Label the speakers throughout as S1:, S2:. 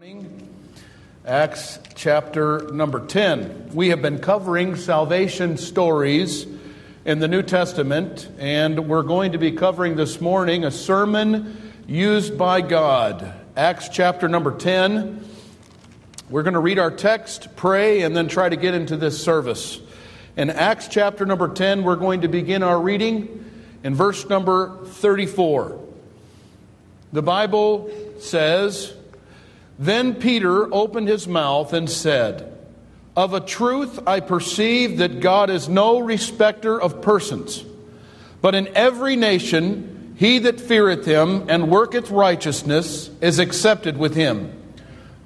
S1: morning. Acts chapter number 10. We have been covering salvation stories in the New Testament, and we're going to be covering this morning a sermon used by God. Acts chapter number 10. We're going to read our text, pray, and then try to get into this service. In Acts chapter number 10, we're going to begin our reading in verse number 34. The Bible says, Then Peter opened his mouth and said, Of a truth I perceive that God is no respecter of persons, but in every nation he that feareth him and worketh righteousness is accepted with him.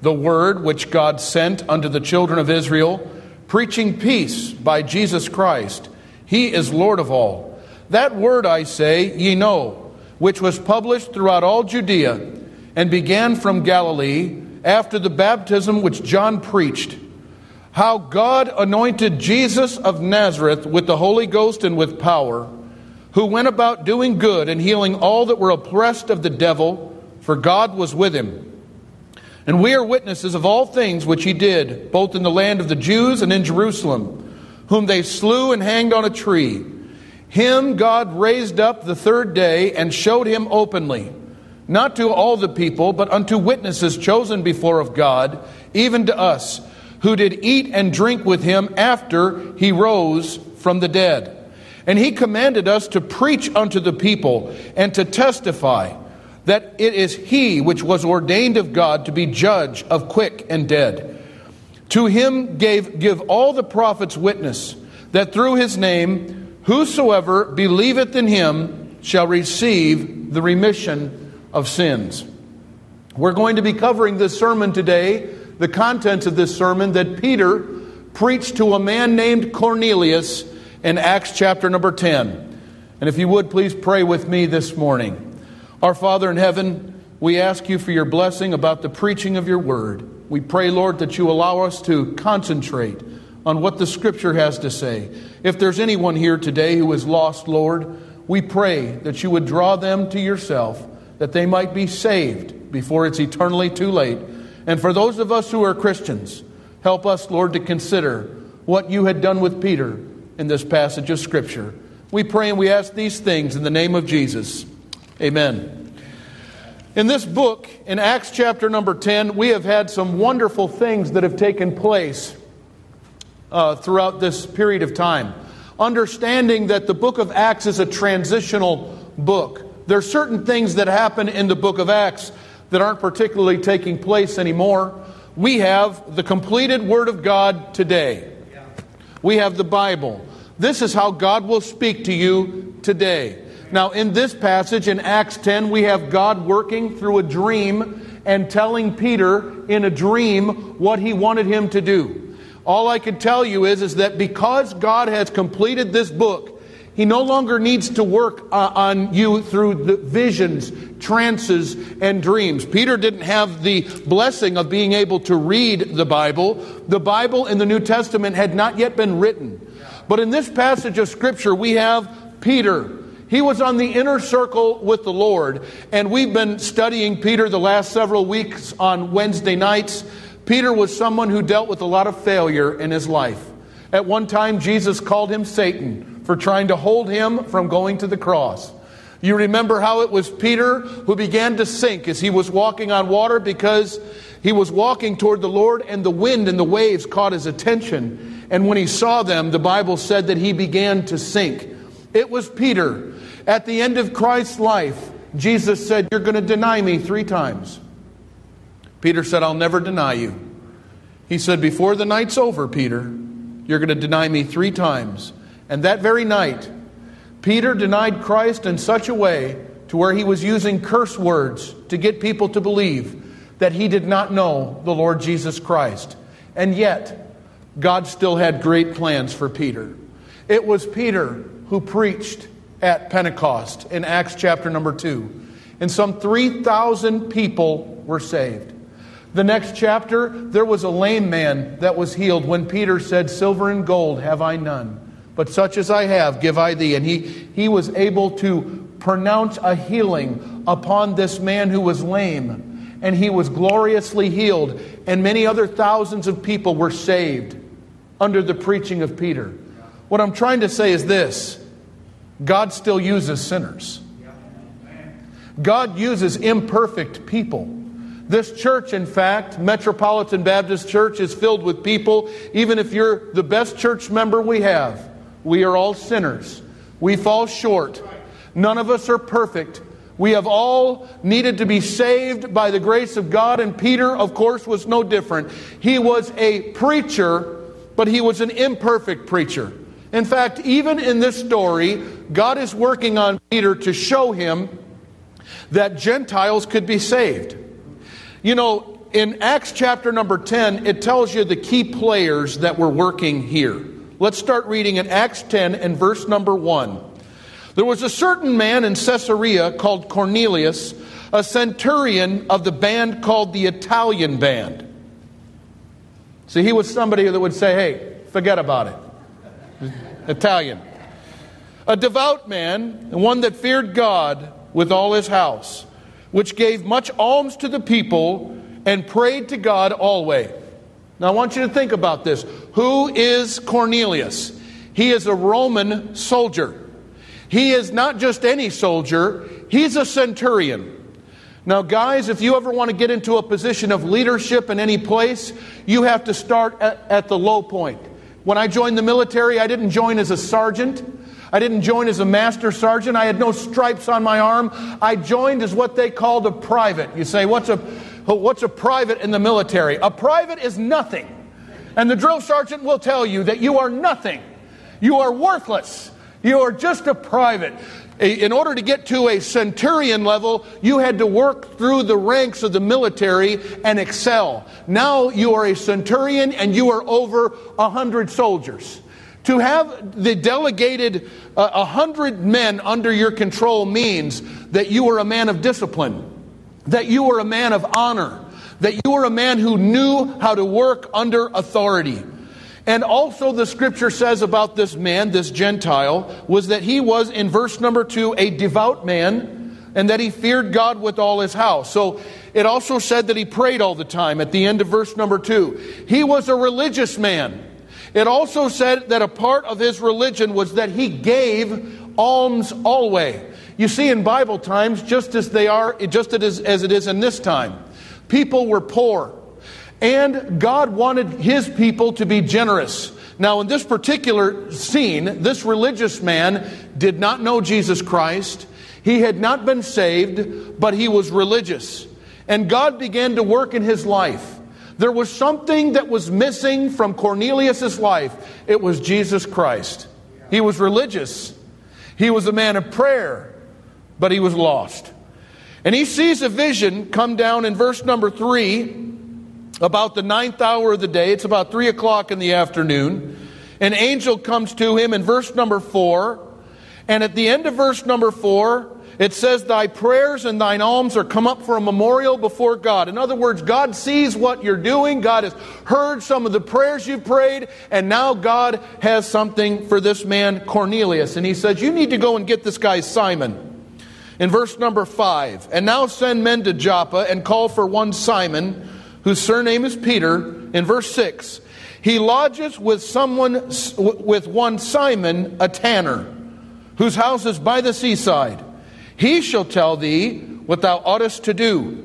S1: The word which God sent unto the children of Israel, preaching peace by Jesus Christ, he is Lord of all. That word I say, ye know which was published throughout all Judea and began from Galilee after the baptism which John preached, how God anointed Jesus of Nazareth with the Holy Ghost and with power, who went about doing good and healing all that were oppressed of the devil, for God was with him. And we are witnesses of all things which he did, both in the land of the Jews and in Jerusalem, whom they slew and hanged on a tree. Him God raised up the third day and showed him openly, not to all the people, but unto witnesses chosen before of God, even to us, who did eat and drink with him after he rose from the dead. And he commanded us to preach unto the people and to testify that it is he which was ordained of God to be judge of quick and dead. To him gave give all the prophets witness that through his name Whosoever believeth in him shall receive the remission of sins. We're going to be covering this sermon today, the contents of this sermon that Peter preached to a man named Cornelius in Acts chapter number 10. And if you would, please pray with me this morning. Our Father in heaven, we ask you for your blessing about the preaching of your word. We pray, Lord, that you allow us to concentrate on what the Scripture has to say. If there's anyone here today who is lost, Lord, we pray that you would draw them to yourself, that they might be saved before it's eternally too late. And for those of us who are Christians, help us, Lord, to consider what you had done with Peter in this passage of Scripture. We pray and we ask these things in the name of Jesus. Amen. In this book, in Acts chapter number 10, we have had some wonderful things that have taken place uh, throughout this period of time. Understanding that the book of Acts is a transitional book. There are certain things that happen in the book of Acts that aren't particularly taking place anymore. We have the completed Word of God today. We have the Bible. This is how God will speak to you today. Now, in this passage in Acts 10, we have God working through a dream and telling Peter in a dream what he wanted him to do. All I can tell you is, is that because God has completed this book, He no longer needs to work uh, on you through the visions, trances, and dreams. Peter didn't have the blessing of being able to read the Bible. The Bible in the New Testament had not yet been written. But in this passage of Scripture, we have Peter. He was on the inner circle with the Lord, and we've been studying Peter the last several weeks on Wednesday nights. Peter was someone who dealt with a lot of failure in his life. At one time, Jesus called him Satan for trying to hold him from going to the cross. You remember how it was Peter who began to sink as he was walking on water because he was walking toward the Lord and the wind and the waves caught his attention. And when he saw them, the Bible said that he began to sink. It was Peter. At the end of Christ's life, Jesus said, You're going to deny me three times. Peter said, I'll never deny you. He said, Before the night's over, Peter, you're going to deny me three times. And that very night, Peter denied Christ in such a way to where he was using curse words to get people to believe that he did not know the Lord Jesus Christ. And yet, God still had great plans for Peter. It was Peter who preached at Pentecost in Acts chapter number 2. And some 3,000 people were saved. The next chapter, there was a lame man that was healed when Peter said, Silver and gold have I none, but such as I have give I thee. And he, he was able to pronounce a healing upon this man who was lame. and he was gloriously healed, and many other thousands of people were saved under the preaching of Peter. What I'm trying to say is this God still uses sinners, God uses imperfect people. This church, in fact, Metropolitan Baptist Church, is filled with people, even if you're the best church member we have, we are all sinners. We fall short. None of us are perfect. We have all needed to be saved by the grace of God, and Peter, of course, was no different. He was a preacher, but he was an imperfect preacher. In fact, even in this story, God is working on Peter to show him that Gentiles could be saved. You know, in Acts chapter number 10, it tells you the key players that were working here. Let's start reading in Acts 10 and verse number 1. There was a certain man in Caesarea called Cornelius, a centurion of the band called the Italian band. See, he was somebody that would say, hey, forget about it. Italian. A devout man, one that feared God with all his house which gave much alms to the people and prayed to God always. Now I want you to think about this. Who is Cornelius? He is a Roman soldier. He is not just any soldier, he's a centurion. Now, guys, if you ever want to get into a position of leadership in any place, you have to start at, at the low point. When I joined the military, I didn't join as a sergeant. I didn't join as a master sergeant. I had no stripes on my arm. I joined as what they called a private. You say, what's a, what's a private in the military? A private is nothing. And the drill sergeant will tell you that you are nothing. You are worthless. You are just a private. In order to get to a centurion level, you had to work through the ranks of the military and excel. Now you are a centurion and you are over a hundred soldiers. To have the delegated uh, a uh, hundred men under your control means that you are a man of discipline, that you are a man of honor, that you are a man who knew how to work under authority. And also, the scripture says about this man, this Gentile, was that he was, in verse number two, a devout man, and that he feared God with all his house. So it also said that he prayed all the time at the end of verse number two. He was a religious man. It also said that a part of his religion was that he gave alms always. You see, in Bible times, just as they are, just as, as it is in this time, people were poor. And God wanted his people to be generous. Now, in this particular scene, this religious man did not know Jesus Christ. He had not been saved, but he was religious. And God began to work in his life. There was something that was missing from Cornelius' life. It was Jesus Christ. He was religious, he was a man of prayer, but he was lost. And he sees a vision come down in verse number three about the ninth hour of the day. It's about three o'clock in the afternoon. An angel comes to him in verse number four. And at the end of verse number four, it says, Thy prayers and thine alms are come up for a memorial before God. In other words, God sees what you're doing. God has heard some of the prayers you've prayed, and now God has something for this man, Cornelius. And he says, You need to go and get this guy, Simon. In verse number five, and now send men to Joppa and call for one Simon, whose surname is Peter. In verse six, he lodges with someone, with one Simon, a tanner, whose house is by the seaside. He shall tell thee what thou oughtest to do.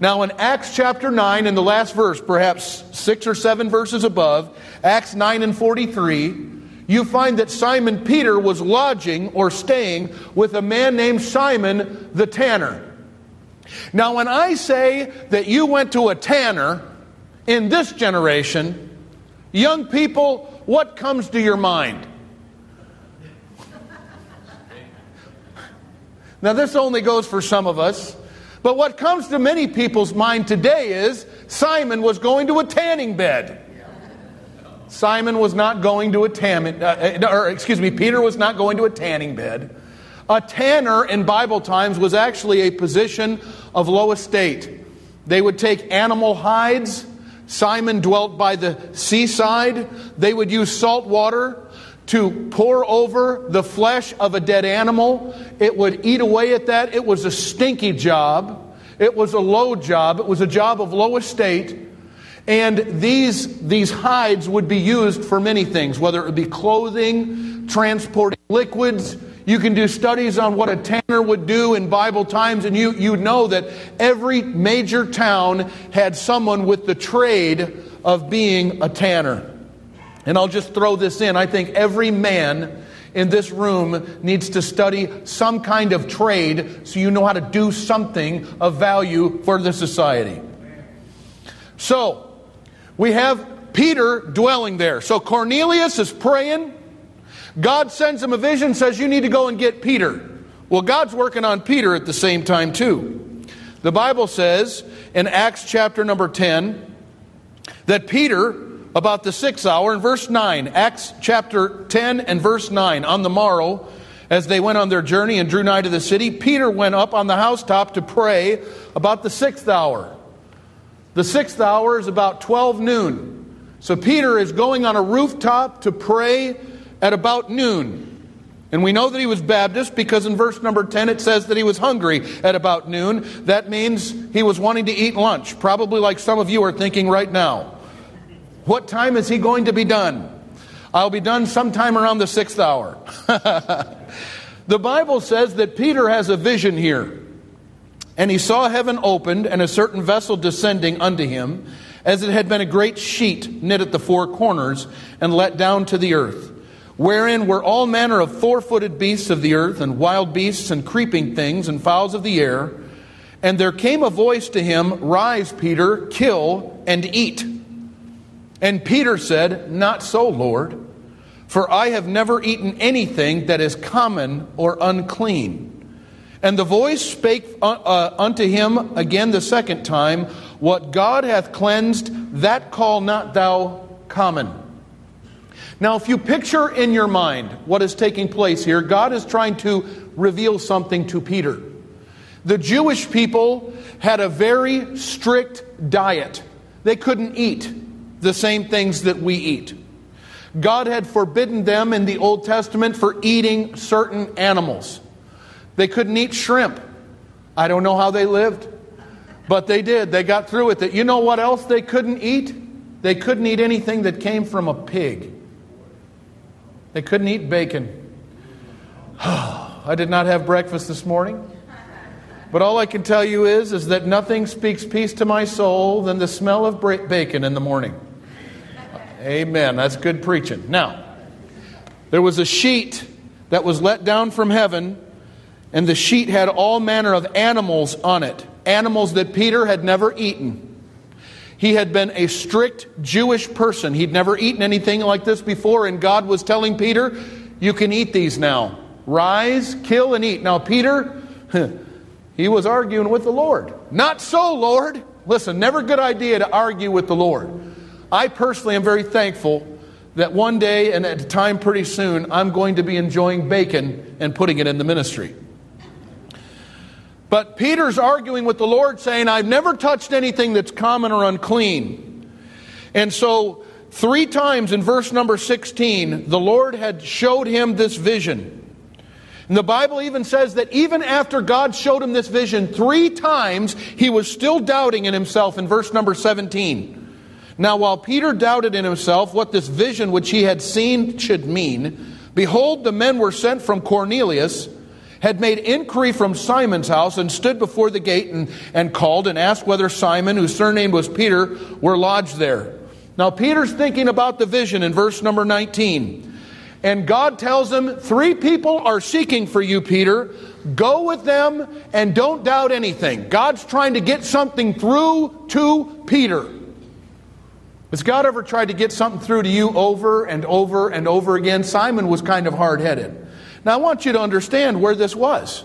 S1: Now, in Acts chapter 9, in the last verse, perhaps six or seven verses above, Acts 9 and 43, you find that Simon Peter was lodging or staying with a man named Simon the tanner. Now, when I say that you went to a tanner in this generation, young people, what comes to your mind? Now, this only goes for some of us. But what comes to many people's mind today is Simon was going to a tanning bed. Simon was not going to a tanning, uh, uh, or excuse me, Peter was not going to a tanning bed. A tanner in Bible times was actually a position of low estate. They would take animal hides. Simon dwelt by the seaside. They would use salt water to pour over the flesh of a dead animal. It would eat away at that. It was a stinky job. It was a low job, it was a job of low estate. And these, these hides would be used for many things, whether it would be clothing, transporting liquids. You can do studies on what a tanner would do in Bible times, and you, you know that every major town had someone with the trade of being a tanner. And I'll just throw this in. I think every man in this room needs to study some kind of trade so you know how to do something of value for the society. So, we have Peter dwelling there. So Cornelius is praying. God sends him a vision, says, You need to go and get Peter. Well, God's working on Peter at the same time, too. The Bible says in Acts chapter number 10 that Peter about the sixth hour in verse 9, Acts chapter 10 and verse 9. On the morrow, as they went on their journey and drew nigh to the city, Peter went up on the housetop to pray about the sixth hour. The sixth hour is about 12 noon. So Peter is going on a rooftop to pray at about noon. And we know that he was Baptist because in verse number 10 it says that he was hungry at about noon. That means he was wanting to eat lunch, probably like some of you are thinking right now. What time is he going to be done? I'll be done sometime around the sixth hour. the Bible says that Peter has a vision here. And he saw heaven opened and a certain vessel descending unto him, as it had been a great sheet knit at the four corners and let down to the earth, wherein were all manner of four footed beasts of the earth, and wild beasts, and creeping things, and fowls of the air. And there came a voice to him, Rise, Peter, kill and eat. And Peter said, Not so, Lord, for I have never eaten anything that is common or unclean. And the voice spake uh, uh, unto him again the second time, What God hath cleansed, that call not thou common. Now, if you picture in your mind what is taking place here, God is trying to reveal something to Peter. The Jewish people had a very strict diet, they couldn't eat the same things that we eat. God had forbidden them in the Old Testament for eating certain animals. They couldn't eat shrimp. I don't know how they lived, but they did. They got through with it. You know what else they couldn't eat? They couldn't eat anything that came from a pig. They couldn't eat bacon. I did not have breakfast this morning. But all I can tell you is, is that nothing speaks peace to my soul than the smell of bacon in the morning. Amen. That's good preaching. Now, there was a sheet that was let down from heaven, and the sheet had all manner of animals on it, animals that Peter had never eaten. He had been a strict Jewish person. He'd never eaten anything like this before, and God was telling Peter, You can eat these now. Rise, kill, and eat. Now, Peter, he was arguing with the Lord. Not so, Lord. Listen, never good idea to argue with the Lord. I personally am very thankful that one day and at a time pretty soon, I'm going to be enjoying bacon and putting it in the ministry. But Peter's arguing with the Lord, saying, I've never touched anything that's common or unclean. And so, three times in verse number 16, the Lord had showed him this vision. And the Bible even says that even after God showed him this vision three times, he was still doubting in himself in verse number 17. Now, while Peter doubted in himself what this vision which he had seen should mean, behold, the men were sent from Cornelius, had made inquiry from Simon's house, and stood before the gate and, and called and asked whether Simon, whose surname was Peter, were lodged there. Now, Peter's thinking about the vision in verse number 19. And God tells him, Three people are seeking for you, Peter. Go with them and don't doubt anything. God's trying to get something through to Peter. Has God ever tried to get something through to you over and over and over again? Simon was kind of hard headed. Now, I want you to understand where this was.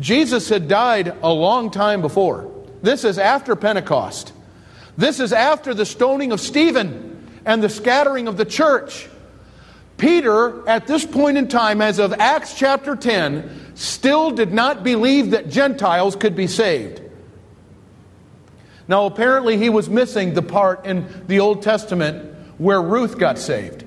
S1: Jesus had died a long time before. This is after Pentecost. This is after the stoning of Stephen and the scattering of the church. Peter, at this point in time, as of Acts chapter 10, still did not believe that Gentiles could be saved. Now, apparently, he was missing the part in the Old Testament where Ruth got saved.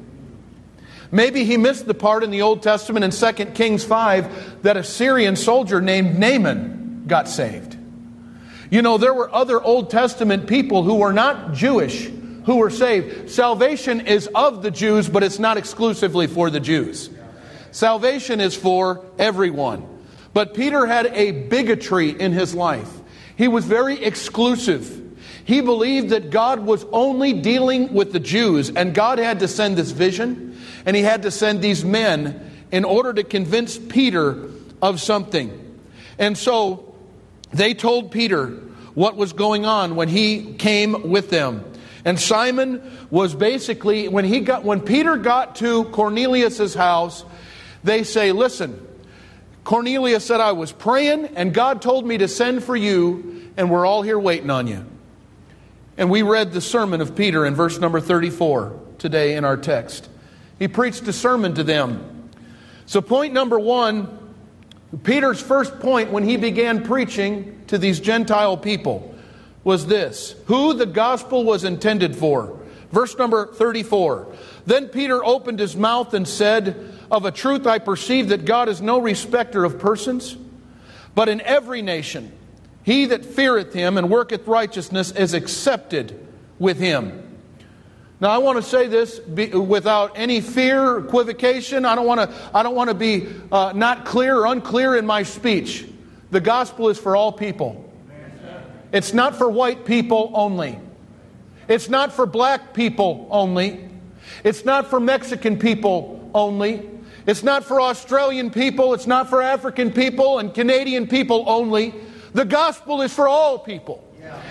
S1: Maybe he missed the part in the Old Testament in 2 Kings 5 that a Syrian soldier named Naaman got saved. You know, there were other Old Testament people who were not Jewish who were saved. Salvation is of the Jews, but it's not exclusively for the Jews. Salvation is for everyone. But Peter had a bigotry in his life. He was very exclusive. He believed that God was only dealing with the Jews, and God had to send this vision, and he had to send these men in order to convince Peter of something. And so they told Peter what was going on when he came with them. And Simon was basically when he got when Peter got to Cornelius's house, they say, "Listen, Cornelius said I was praying and God told me to send for you and we're all here waiting on you." And we read the sermon of Peter in verse number 34 today in our text. He preached a sermon to them. So point number 1, Peter's first point when he began preaching to these Gentile people was this who the gospel was intended for. Verse number 34. Then Peter opened his mouth and said, Of a truth I perceive that God is no respecter of persons, but in every nation he that feareth him and worketh righteousness is accepted with him. Now, I want to say this without any fear, or equivocation. I don't want to, I don't want to be uh, not clear or unclear in my speech. The gospel is for all people. It's not for white people only. It's not for black people only. It's not for Mexican people only. It's not for Australian people. It's not for African people and Canadian people only. The gospel is for all people.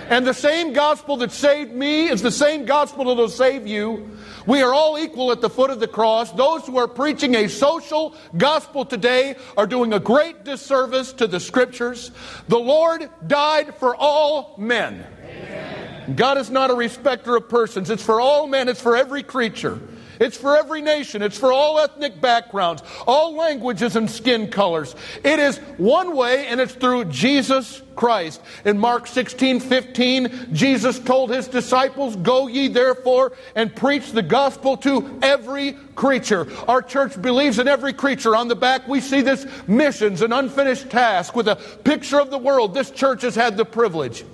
S1: And the same gospel that saved me is the same gospel that will save you. We are all equal at the foot of the cross. Those who are preaching a social gospel today are doing a great disservice to the scriptures. The Lord died for all men. Amen. God is not a respecter of persons. It's for all men, it's for every creature. It's for every nation. It's for all ethnic backgrounds, all languages and skin colors. It is one way, and it's through Jesus Christ. In Mark 16 15, Jesus told his disciples, Go ye therefore and preach the gospel to every creature. Our church believes in every creature. On the back, we see this missions, an unfinished task with a picture of the world. This church has had the privilege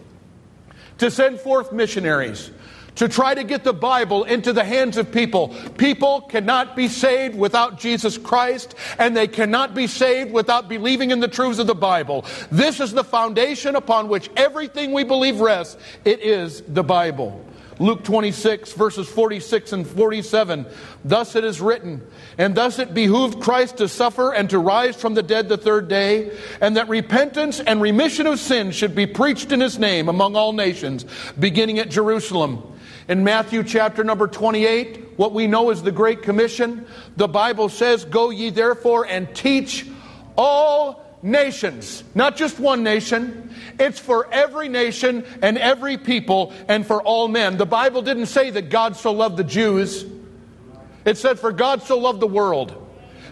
S1: to send forth missionaries to try to get the Bible into the hands of people. People cannot be saved without Jesus Christ, and they cannot be saved without believing in the truths of the Bible. This is the foundation upon which everything we believe rests. It is the Bible. Luke 26, verses 46 and 47. Thus it is written, and thus it behooved Christ to suffer and to rise from the dead the third day, and that repentance and remission of sins should be preached in his name among all nations, beginning at Jerusalem. In Matthew chapter number 28, what we know is the Great Commission, the Bible says, Go ye therefore and teach all nations, not just one nation. It's for every nation and every people and for all men. The Bible didn't say that God so loved the Jews, it said, For God so loved the world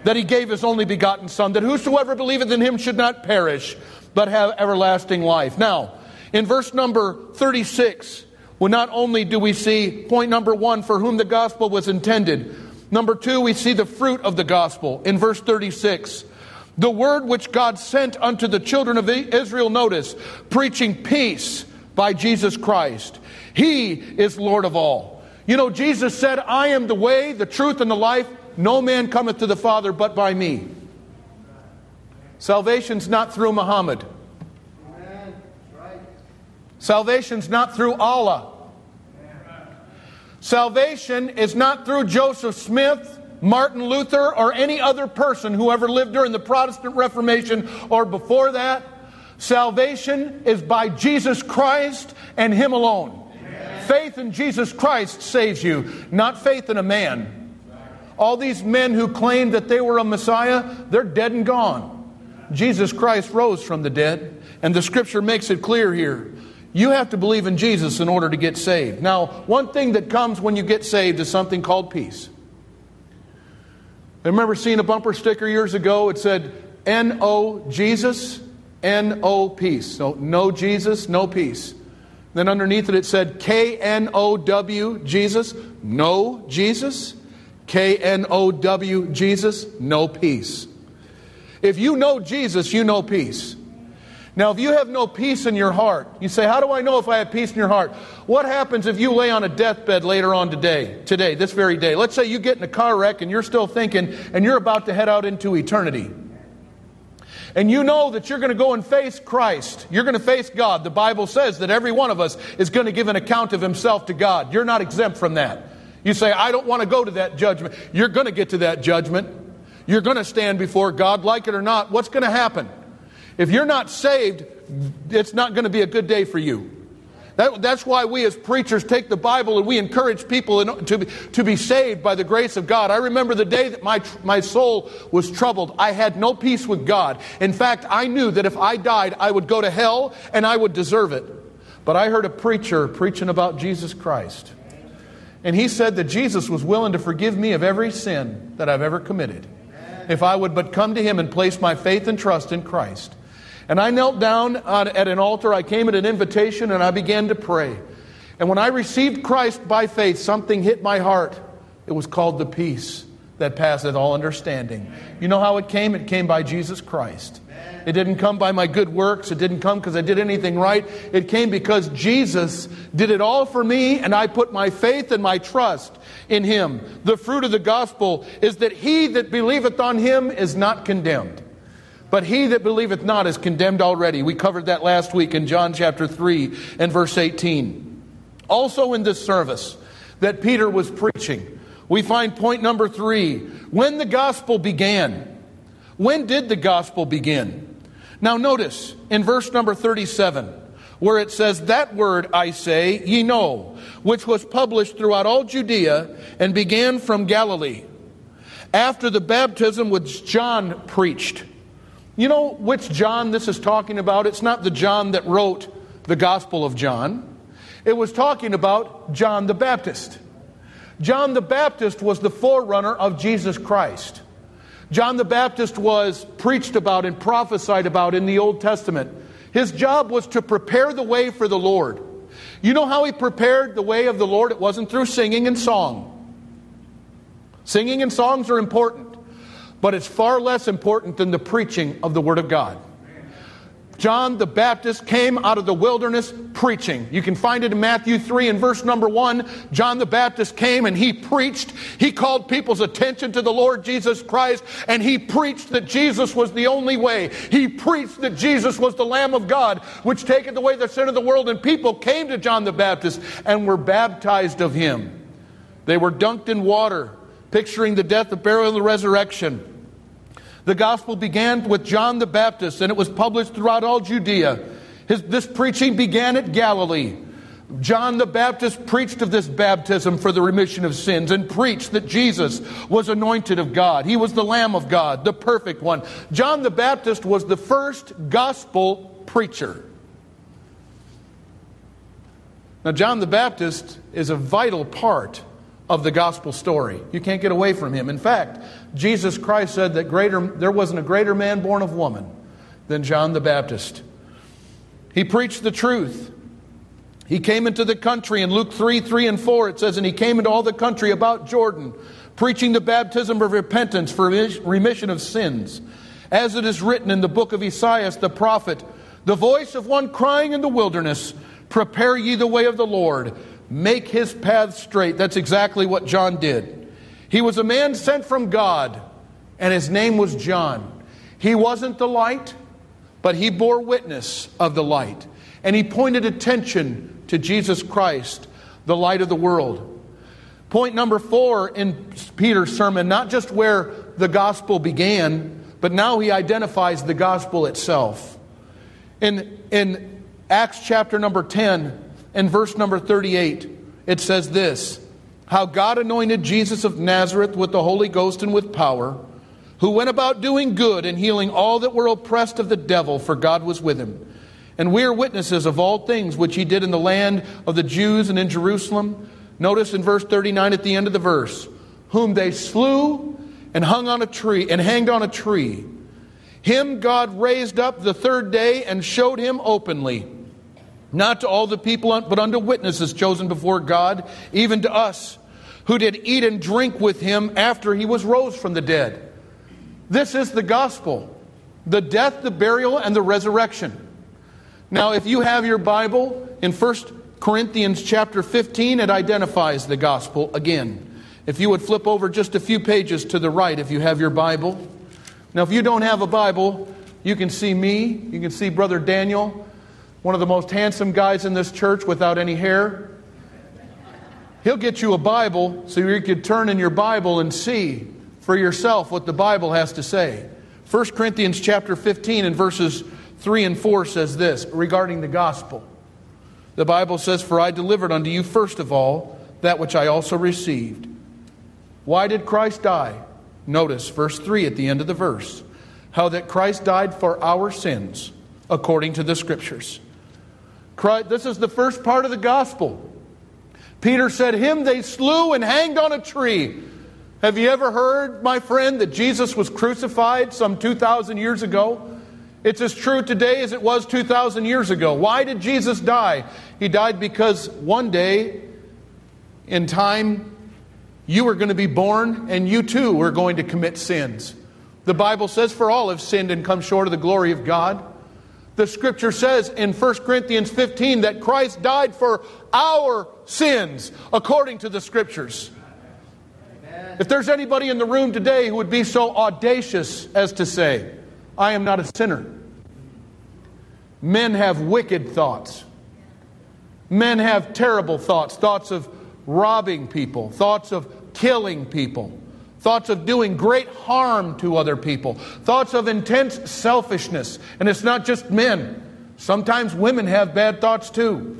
S1: that he gave his only begotten Son, that whosoever believeth in him should not perish, but have everlasting life. Now, in verse number 36, well, not only do we see point number one, for whom the gospel was intended, number two, we see the fruit of the gospel in verse 36. The word which God sent unto the children of Israel, notice, preaching peace by Jesus Christ. He is Lord of all. You know, Jesus said, I am the way, the truth, and the life. No man cometh to the Father but by me. Salvation's not through Muhammad. Salvation's not through Allah. Salvation is not through Joseph Smith, Martin Luther, or any other person who ever lived during the Protestant Reformation or before that. Salvation is by Jesus Christ and Him alone. Amen. Faith in Jesus Christ saves you, not faith in a man. All these men who claimed that they were a Messiah, they're dead and gone. Jesus Christ rose from the dead, and the scripture makes it clear here. You have to believe in Jesus in order to get saved. Now, one thing that comes when you get saved is something called peace. I remember seeing a bumper sticker years ago. It said, N O Jesus, N O peace. So, no Jesus, no peace. Then underneath it, it said K N O W Jesus, no Jesus. K N O W Jesus, no peace. If you know Jesus, you know peace. Now, if you have no peace in your heart, you say, How do I know if I have peace in your heart? What happens if you lay on a deathbed later on today, today, this very day? Let's say you get in a car wreck and you're still thinking, and you're about to head out into eternity. And you know that you're going to go and face Christ. You're going to face God. The Bible says that every one of us is going to give an account of himself to God. You're not exempt from that. You say, I don't want to go to that judgment. You're going to get to that judgment. You're going to stand before God, like it or not. What's going to happen? If you're not saved, it's not going to be a good day for you. That, that's why we as preachers take the Bible and we encourage people in, to, be, to be saved by the grace of God. I remember the day that my, my soul was troubled. I had no peace with God. In fact, I knew that if I died, I would go to hell and I would deserve it. But I heard a preacher preaching about Jesus Christ. And he said that Jesus was willing to forgive me of every sin that I've ever committed if I would but come to him and place my faith and trust in Christ. And I knelt down on, at an altar. I came at an invitation and I began to pray. And when I received Christ by faith, something hit my heart. It was called the peace that passeth all understanding. You know how it came? It came by Jesus Christ. It didn't come by my good works. It didn't come because I did anything right. It came because Jesus did it all for me, and I put my faith and my trust in Him. The fruit of the gospel is that he that believeth on Him is not condemned. But he that believeth not is condemned already. We covered that last week in John chapter 3 and verse 18. Also in this service that Peter was preaching, we find point number three when the gospel began. When did the gospel begin? Now, notice in verse number 37, where it says, That word I say, ye know, which was published throughout all Judea and began from Galilee, after the baptism which John preached. You know which John this is talking about? It's not the John that wrote the Gospel of John. It was talking about John the Baptist. John the Baptist was the forerunner of Jesus Christ. John the Baptist was preached about and prophesied about in the Old Testament. His job was to prepare the way for the Lord. You know how he prepared the way of the Lord? It wasn't through singing and song. Singing and songs are important but it's far less important than the preaching of the Word of God. John the Baptist came out of the wilderness preaching. You can find it in Matthew 3 and verse number 1. John the Baptist came and he preached. He called people's attention to the Lord Jesus Christ and he preached that Jesus was the only way. He preached that Jesus was the Lamb of God, which taketh away the sin of the world. And people came to John the Baptist and were baptized of him. They were dunked in water picturing the death, the burial, and the resurrection. The gospel began with John the Baptist, and it was published throughout all Judea. His, this preaching began at Galilee. John the Baptist preached of this baptism for the remission of sins and preached that Jesus was anointed of God. He was the Lamb of God, the perfect one. John the Baptist was the first gospel preacher. Now, John the Baptist is a vital part of the gospel story. You can't get away from him. In fact, Jesus Christ said that greater, there wasn't a greater man born of woman than John the Baptist. He preached the truth. He came into the country in Luke 3 3 and 4. It says, And he came into all the country about Jordan, preaching the baptism of repentance for remission of sins. As it is written in the book of Esaias the prophet, the voice of one crying in the wilderness, Prepare ye the way of the Lord make his path straight. That's exactly what John did. He was a man sent from God, and his name was John. He wasn't the light, but he bore witness of the light. And he pointed attention to Jesus Christ, the light of the world. Point number four in Peter's sermon, not just where the gospel began, but now he identifies the gospel itself. In, in Acts chapter number 10, in verse number 38, it says this How God anointed Jesus of Nazareth with the Holy Ghost and with power, who went about doing good and healing all that were oppressed of the devil, for God was with him. And we are witnesses of all things which he did in the land of the Jews and in Jerusalem. Notice in verse 39 at the end of the verse, whom they slew and hung on a tree and hanged on a tree. Him God raised up the third day and showed him openly not to all the people, but unto witnesses chosen before God, even to us, who did eat and drink with him after he was rose from the dead. This is the gospel the death, the burial, and the resurrection. Now, if you have your Bible in 1 Corinthians chapter 15, it identifies the gospel again. If you would flip over just a few pages to the right if you have your Bible. Now, if you don't have a Bible, you can see me, you can see Brother Daniel, one of the most handsome guys in this church without any hair. He'll get you a Bible so you could turn in your Bible and see for yourself what the Bible has to say. 1 Corinthians chapter 15 and verses 3 and 4 says this regarding the gospel. The Bible says, For I delivered unto you first of all that which I also received. Why did Christ die? Notice verse 3 at the end of the verse. How that Christ died for our sins according to the Scriptures. Christ, this is the first part of the gospel. Peter said, Him they slew and hanged on a tree. Have you ever heard, my friend, that Jesus was crucified some 2,000 years ago? It's as true today as it was 2,000 years ago. Why did Jesus die? He died because one day in time you were going to be born and you too were going to commit sins. The Bible says, For all have sinned and come short of the glory of God. The scripture says in 1 Corinthians 15 that Christ died for our sins according to the scriptures. If there's anybody in the room today who would be so audacious as to say, I am not a sinner, men have wicked thoughts. Men have terrible thoughts thoughts of robbing people, thoughts of killing people, thoughts of doing great harm to other people, thoughts of intense selfishness. And it's not just men, sometimes women have bad thoughts too.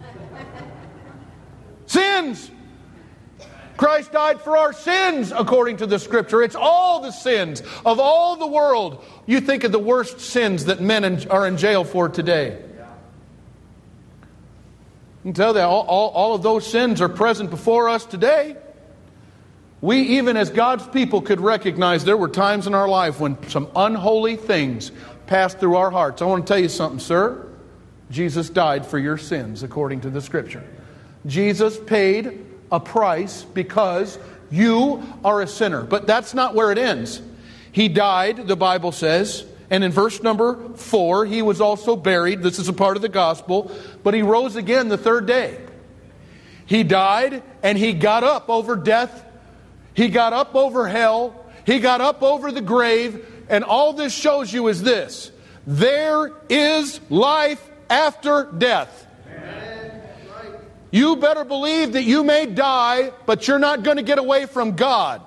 S1: Sins. Christ died for our sins, according to the scripture. It's all the sins of all the world. You think of the worst sins that men are in jail for today. I can tell you, all, all, all of those sins are present before us today. We, even as God's people, could recognize there were times in our life when some unholy things passed through our hearts. I want to tell you something, sir. Jesus died for your sins, according to the scripture. Jesus paid a price because you are a sinner. But that's not where it ends. He died, the Bible says, and in verse number four, he was also buried. This is a part of the gospel, but he rose again the third day. He died and he got up over death, he got up over hell, he got up over the grave, and all this shows you is this there is life after death. You better believe that you may die, but you're not going to get away from God.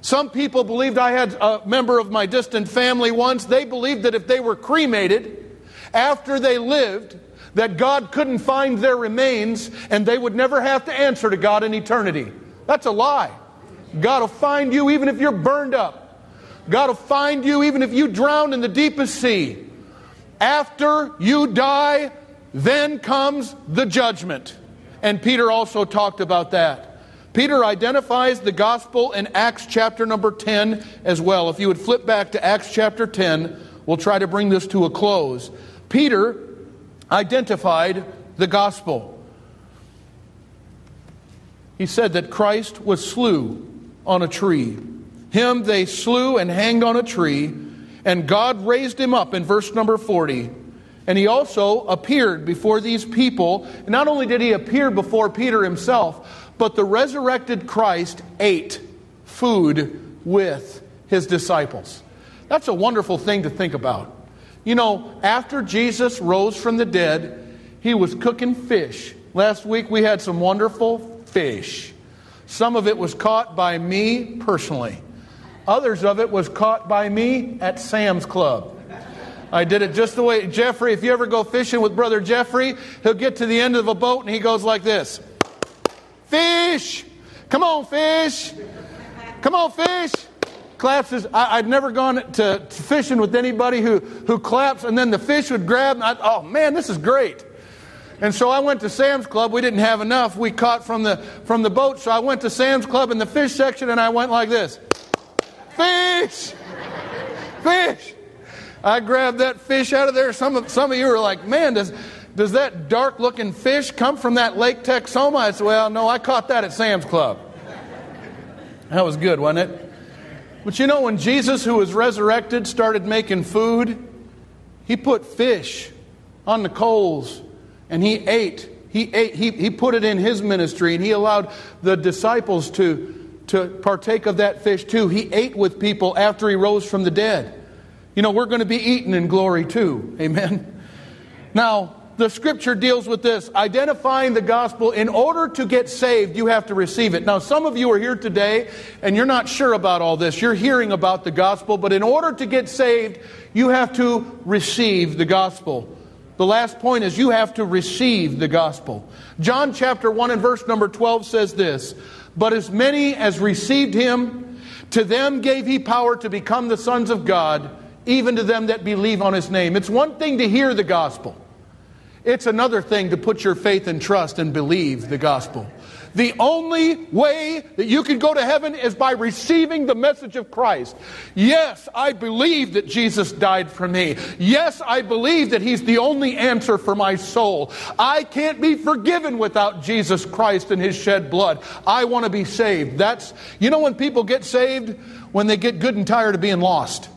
S1: Some people believed I had a member of my distant family once. They believed that if they were cremated after they lived, that God couldn't find their remains and they would never have to answer to God in eternity. That's a lie. God will find you even if you're burned up. God will find you even if you drown in the deepest sea. After you die, then comes the judgment. And Peter also talked about that. Peter identifies the gospel in Acts chapter number 10 as well. If you would flip back to Acts chapter 10, we'll try to bring this to a close. Peter identified the gospel. He said that Christ was slew on a tree. Him they slew and hanged on a tree, and God raised him up in verse number 40 and he also appeared before these people. Not only did he appear before Peter himself, but the resurrected Christ ate food with his disciples. That's a wonderful thing to think about. You know, after Jesus rose from the dead, he was cooking fish. Last week we had some wonderful fish. Some of it was caught by me personally. Others of it was caught by me at Sam's Club. I did it just the way Jeffrey, if you ever go fishing with Brother Jeffrey, he'll get to the end of a boat and he goes like this Fish! Come on, fish! Come on, fish! Claps his. I, would never gone to, to, fishing with anybody who, who claps and then the fish would grab. I, oh man, this is great. And so I went to Sam's Club. We didn't have enough. We caught from the, from the boat. So I went to Sam's Club in the fish section and I went like this Fish! Fish! I grabbed that fish out of there. Some of, some of you are like, man, does, does that dark looking fish come from that Lake Texoma? I said, well, no, I caught that at Sam's Club. That was good, wasn't it? But you know, when Jesus, who was resurrected, started making food, He put fish on the coals and he ate. He ate, he, he put it in his ministry and he allowed the disciples to, to partake of that fish too. He ate with people after he rose from the dead. You know, we're going to be eaten in glory too. Amen. Now, the scripture deals with this identifying the gospel. In order to get saved, you have to receive it. Now, some of you are here today and you're not sure about all this. You're hearing about the gospel, but in order to get saved, you have to receive the gospel. The last point is you have to receive the gospel. John chapter 1 and verse number 12 says this But as many as received him, to them gave he power to become the sons of God, even to them that believe on his name. It's one thing to hear the gospel. It's another thing to put your faith and trust and believe the gospel. The only way that you can go to heaven is by receiving the message of Christ. Yes, I believe that Jesus died for me. Yes, I believe that He's the only answer for my soul. I can't be forgiven without Jesus Christ and His shed blood. I want to be saved. That's, you know, when people get saved, when they get good and tired of being lost.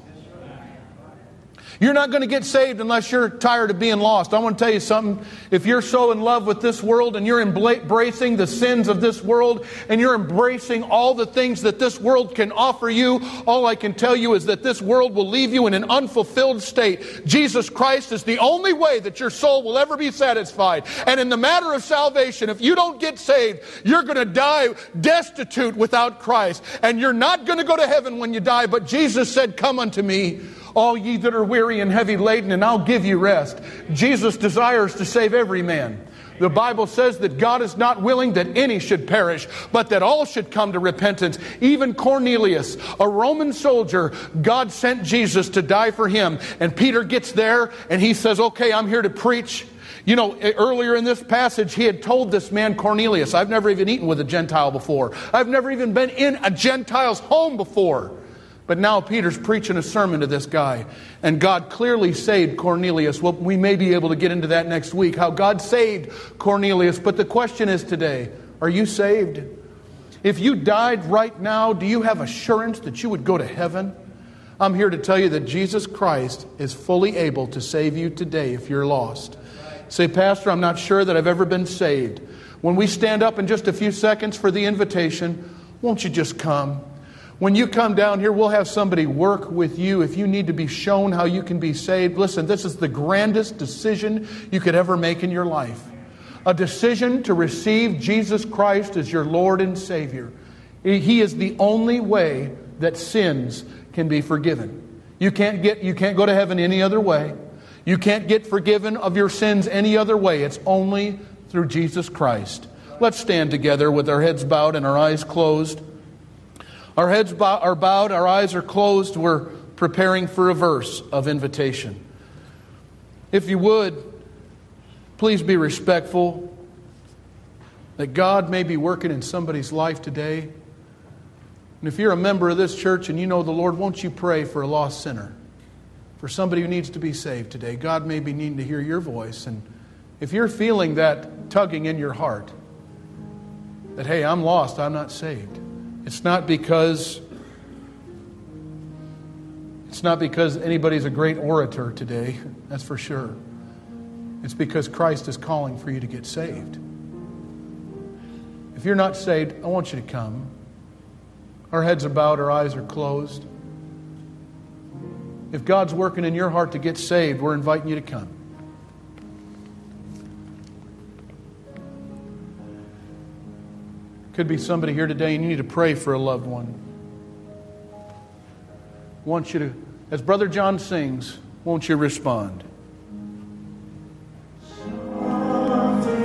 S1: You're not going to get saved unless you're tired of being lost. I want to tell you something. If you're so in love with this world and you're embracing the sins of this world and you're embracing all the things that this world can offer you, all I can tell you is that this world will leave you in an unfulfilled state. Jesus Christ is the only way that your soul will ever be satisfied. And in the matter of salvation, if you don't get saved, you're going to die destitute without Christ. And you're not going to go to heaven when you die. But Jesus said, Come unto me all ye that are weary and heavy laden, and I'll give you rest. Jesus desires to save every man. The Bible says that God is not willing that any should perish, but that all should come to repentance. Even Cornelius, a Roman soldier, God sent Jesus to die for him. And Peter gets there and he says, Okay, I'm here to preach. You know, eh, earlier in this passage, he had told this man Cornelius, I've never even eaten with a Gentile before. I've never even been in a Gentile's home before. But now Peter's preaching a sermon to this guy, and God clearly saved Cornelius. Well, we may be able to get into that next week, how God saved Cornelius. But the question is today are you saved? If you died right now, do you have assurance that you would go to heaven? I'm here to tell you that Jesus Christ is fully able to save you today if you're lost. Say, Pastor, I'm not sure that I've ever been saved. When we stand up in just a few seconds for the invitation, won't you just come? When you come down here, we'll have somebody work with you if you need to be shown how you can be saved. Listen, this is the grandest decision you could ever make in your life a decision to receive Jesus Christ as your Lord and Savior. He is the only way that sins can be forgiven. You can't, get, you can't go to heaven any other way. You can't get forgiven of your sins any other way. It's only through Jesus Christ. Let's stand together with our heads bowed and our eyes closed. Our heads are bowed, our eyes are closed. We're preparing for a verse of invitation. If you would, please be respectful that God may be working in somebody's life today. And if you're a member of this church and you know the Lord, won't you pray for a lost sinner? For somebody who needs to be saved today. God may be needing to hear your voice. And if you're feeling that tugging in your heart, that, hey, I'm lost, I'm not saved. It's not because it's not because anybody's a great orator today, that's for sure. It's because Christ is calling for you to get saved. If you're not saved, I want you to come. Our heads are bowed, our eyes are closed. If God's working in your heart to get saved, we're inviting you to come. Could be somebody here today and you need to pray for a loved one. want you to, as Brother John sings, won't you respond?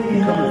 S1: Jesus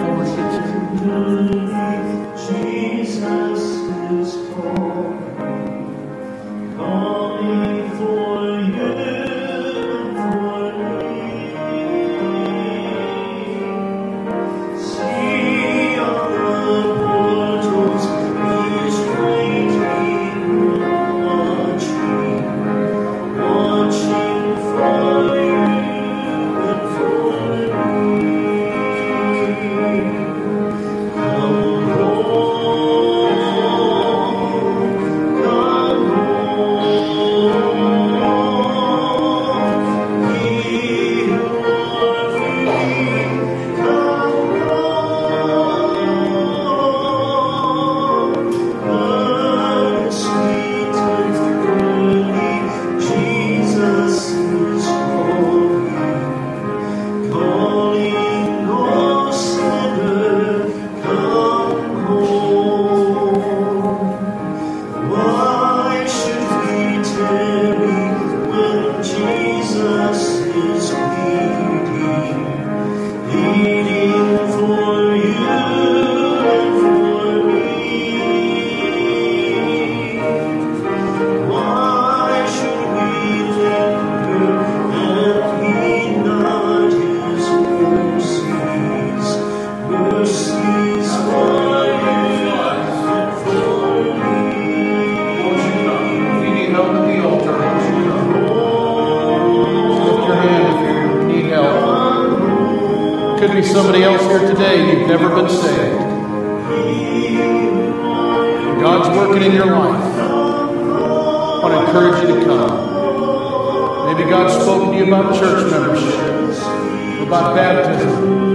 S1: somebody else here today, you've never been saved. God's working in your life. I want to encourage you to come. Maybe God's spoken to you about church membership, about baptism.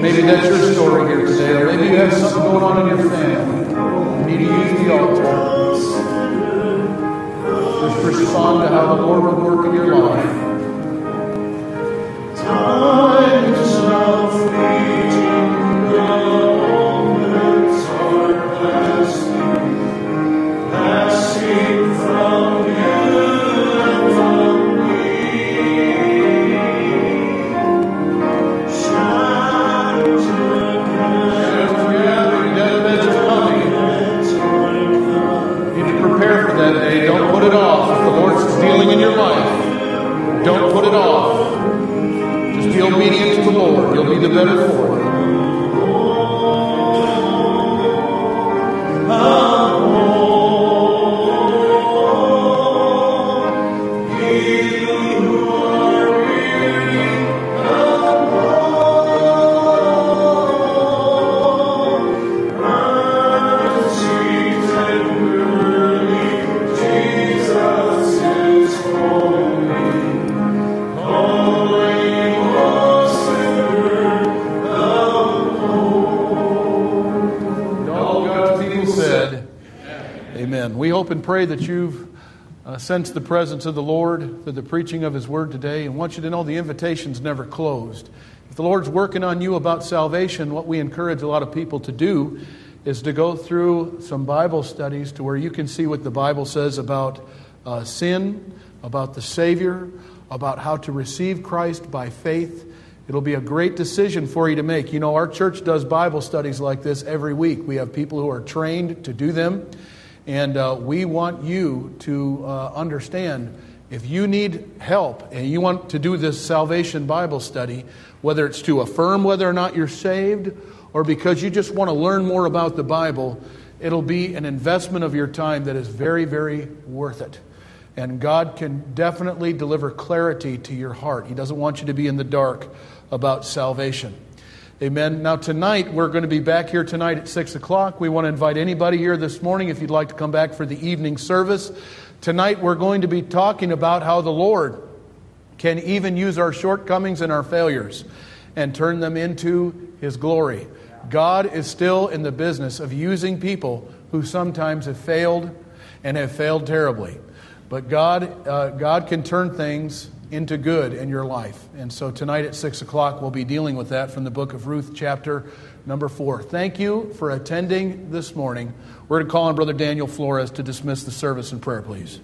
S1: Maybe that's your story here today, or maybe you have something going on in your family. You need to use the altar. Just respond to how the Lord will work in your life. Pray that you've uh, sensed the presence of the Lord through the preaching of His Word today, and want you to know the invitation's never closed. If the Lord's working on you about salvation, what we encourage a lot of people to do is to go through some Bible studies to where you can see what the Bible says about uh, sin, about the Savior, about how to receive Christ by faith. It'll be a great decision for you to make. You know, our church does Bible studies like this every week. We have people who are trained to do them, and uh, we want you to uh, understand if you need help and you want to do this salvation Bible study, whether it's to affirm whether or not you're saved or because you just want to learn more about the Bible, it'll be an investment of your time that is very, very worth it. And God can definitely deliver clarity to your heart. He doesn't want you to be in the dark about salvation. Amen. Now, tonight, we're going to be back here tonight at 6 o'clock. We want to invite anybody here this morning if you'd like to come back for the evening service. Tonight, we're going to be talking about how the Lord can even use our shortcomings and our failures and turn them into His glory. God is still in the business of using people who sometimes have failed and have failed terribly. But God, uh, God can turn things into good in your life. And so tonight at 6 o'clock, we'll be dealing with that from the book of Ruth, chapter number 4. Thank you for attending this morning. We're going to call on Brother Daniel Flores to dismiss the service in prayer, please.